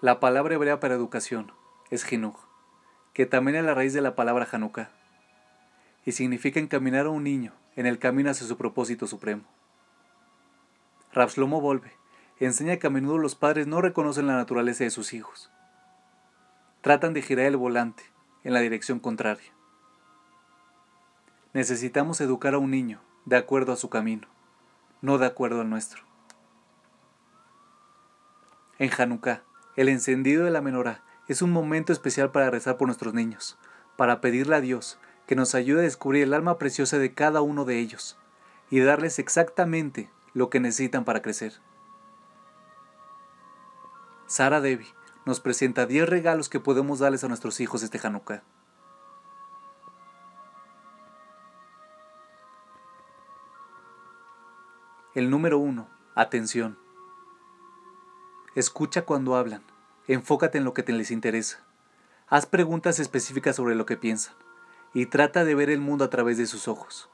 La palabra hebrea para educación es jinuj, que también es la raíz de la palabra Hanukkah, y significa encaminar a un niño en el camino hacia su propósito supremo. Rapslomo Volve enseña que a menudo los padres no reconocen la naturaleza de sus hijos. Tratan de girar el volante en la dirección contraria. Necesitamos educar a un niño de acuerdo a su camino, no de acuerdo al nuestro. En Hanukkah, el encendido de la menorá es un momento especial para rezar por nuestros niños, para pedirle a Dios que nos ayude a descubrir el alma preciosa de cada uno de ellos y darles exactamente lo que necesitan para crecer. Sara Devi nos presenta 10 regalos que podemos darles a nuestros hijos este Hanukkah. El número 1. Atención. Escucha cuando hablan. Enfócate en lo que te les interesa. Haz preguntas específicas sobre lo que piensan y trata de ver el mundo a través de sus ojos.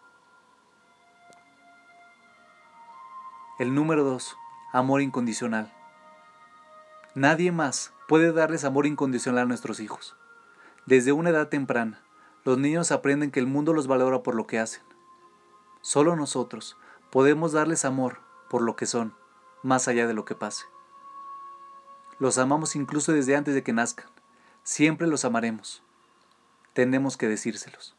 El número 2. Amor incondicional. Nadie más puede darles amor incondicional a nuestros hijos. Desde una edad temprana, los niños aprenden que el mundo los valora por lo que hacen. Solo nosotros podemos darles amor por lo que son, más allá de lo que pase. Los amamos incluso desde antes de que nazcan. Siempre los amaremos. Tenemos que decírselos.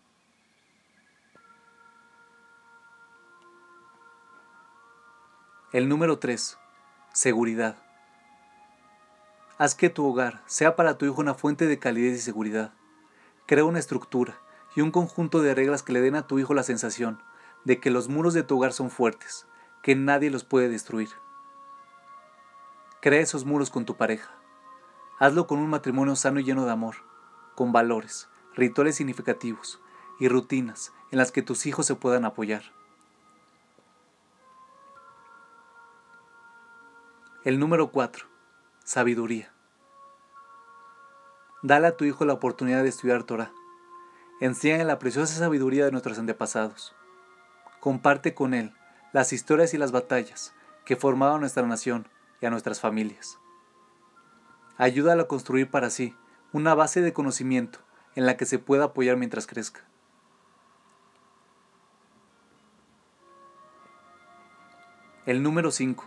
El número 3. Seguridad. Haz que tu hogar sea para tu hijo una fuente de calidez y seguridad. Crea una estructura y un conjunto de reglas que le den a tu hijo la sensación de que los muros de tu hogar son fuertes, que nadie los puede destruir. Crea esos muros con tu pareja. Hazlo con un matrimonio sano y lleno de amor, con valores, rituales significativos y rutinas en las que tus hijos se puedan apoyar. El número 4. Sabiduría. Dale a tu hijo la oportunidad de estudiar Torah. Enséñale la preciosa sabiduría de nuestros antepasados. Comparte con él las historias y las batallas que formaban nuestra nación y a nuestras familias. Ayúdalo a construir para sí una base de conocimiento en la que se pueda apoyar mientras crezca. El número 5.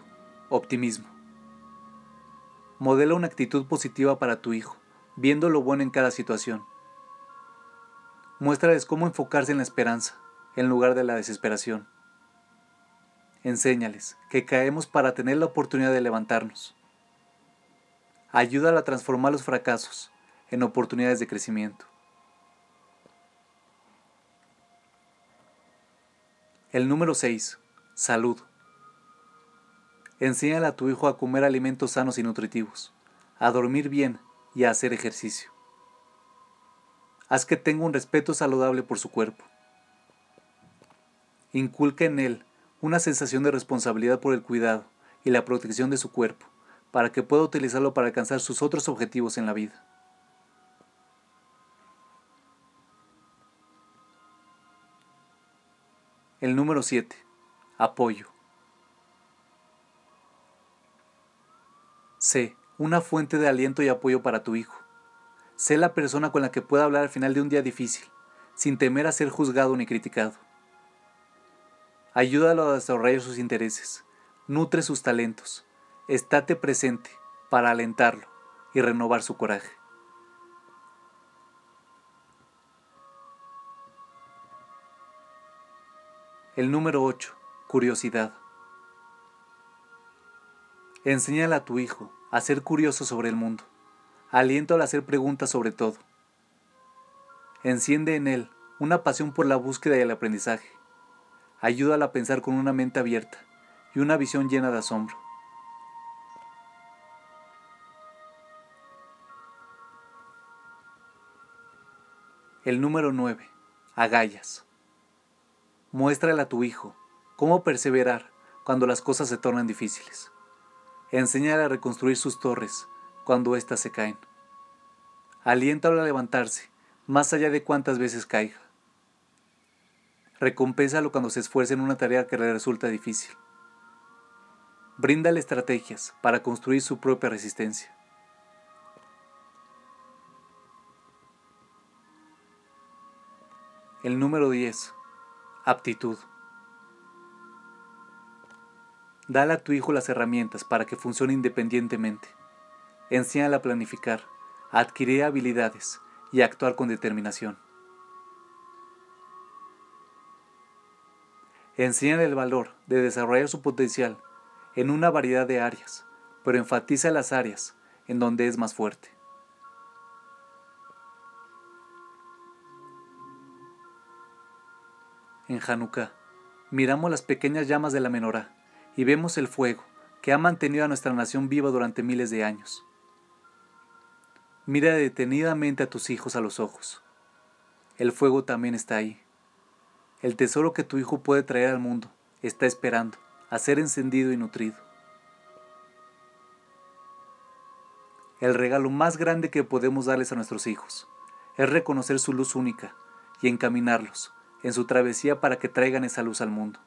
Optimismo. Modela una actitud positiva para tu hijo, viendo lo bueno en cada situación. Muéstrales cómo enfocarse en la esperanza, en lugar de la desesperación. Enséñales que caemos para tener la oportunidad de levantarnos. Ayúdala a transformar los fracasos en oportunidades de crecimiento. El número 6. Salud. Enséñale a tu hijo a comer alimentos sanos y nutritivos, a dormir bien y a hacer ejercicio. Haz que tenga un respeto saludable por su cuerpo. Inculca en él una sensación de responsabilidad por el cuidado y la protección de su cuerpo, para que pueda utilizarlo para alcanzar sus otros objetivos en la vida. El número 7. Apoyo. Sé una fuente de aliento y apoyo para tu hijo. Sé la persona con la que pueda hablar al final de un día difícil, sin temer a ser juzgado ni criticado. Ayúdalo a desarrollar sus intereses, nutre sus talentos, estate presente para alentarlo y renovar su coraje. El número 8. Curiosidad. Enséñale a tu hijo a ser curioso sobre el mundo. Aliento a hacer preguntas sobre todo. Enciende en él una pasión por la búsqueda y el aprendizaje. Ayúdala a pensar con una mente abierta y una visión llena de asombro. El número 9. Agallas. Muéstrale a tu hijo cómo perseverar cuando las cosas se tornan difíciles. Enséñale a reconstruir sus torres cuando éstas se caen. Aliéntalo a levantarse, más allá de cuántas veces caiga. Recompénsalo cuando se esfuerce en una tarea que le resulta difícil. Bríndale estrategias para construir su propia resistencia. El número 10. Aptitud. Dale a tu hijo las herramientas para que funcione independientemente. Enséñale a planificar, adquirir habilidades y actuar con determinación. Enséñale el valor de desarrollar su potencial en una variedad de áreas, pero enfatiza las áreas en donde es más fuerte. En Hanukkah, miramos las pequeñas llamas de la menorá y vemos el fuego que ha mantenido a nuestra nación viva durante miles de años. Mira detenidamente a tus hijos a los ojos. El fuego también está ahí. El tesoro que tu hijo puede traer al mundo está esperando a ser encendido y nutrido. El regalo más grande que podemos darles a nuestros hijos es reconocer su luz única y encaminarlos en su travesía para que traigan esa luz al mundo.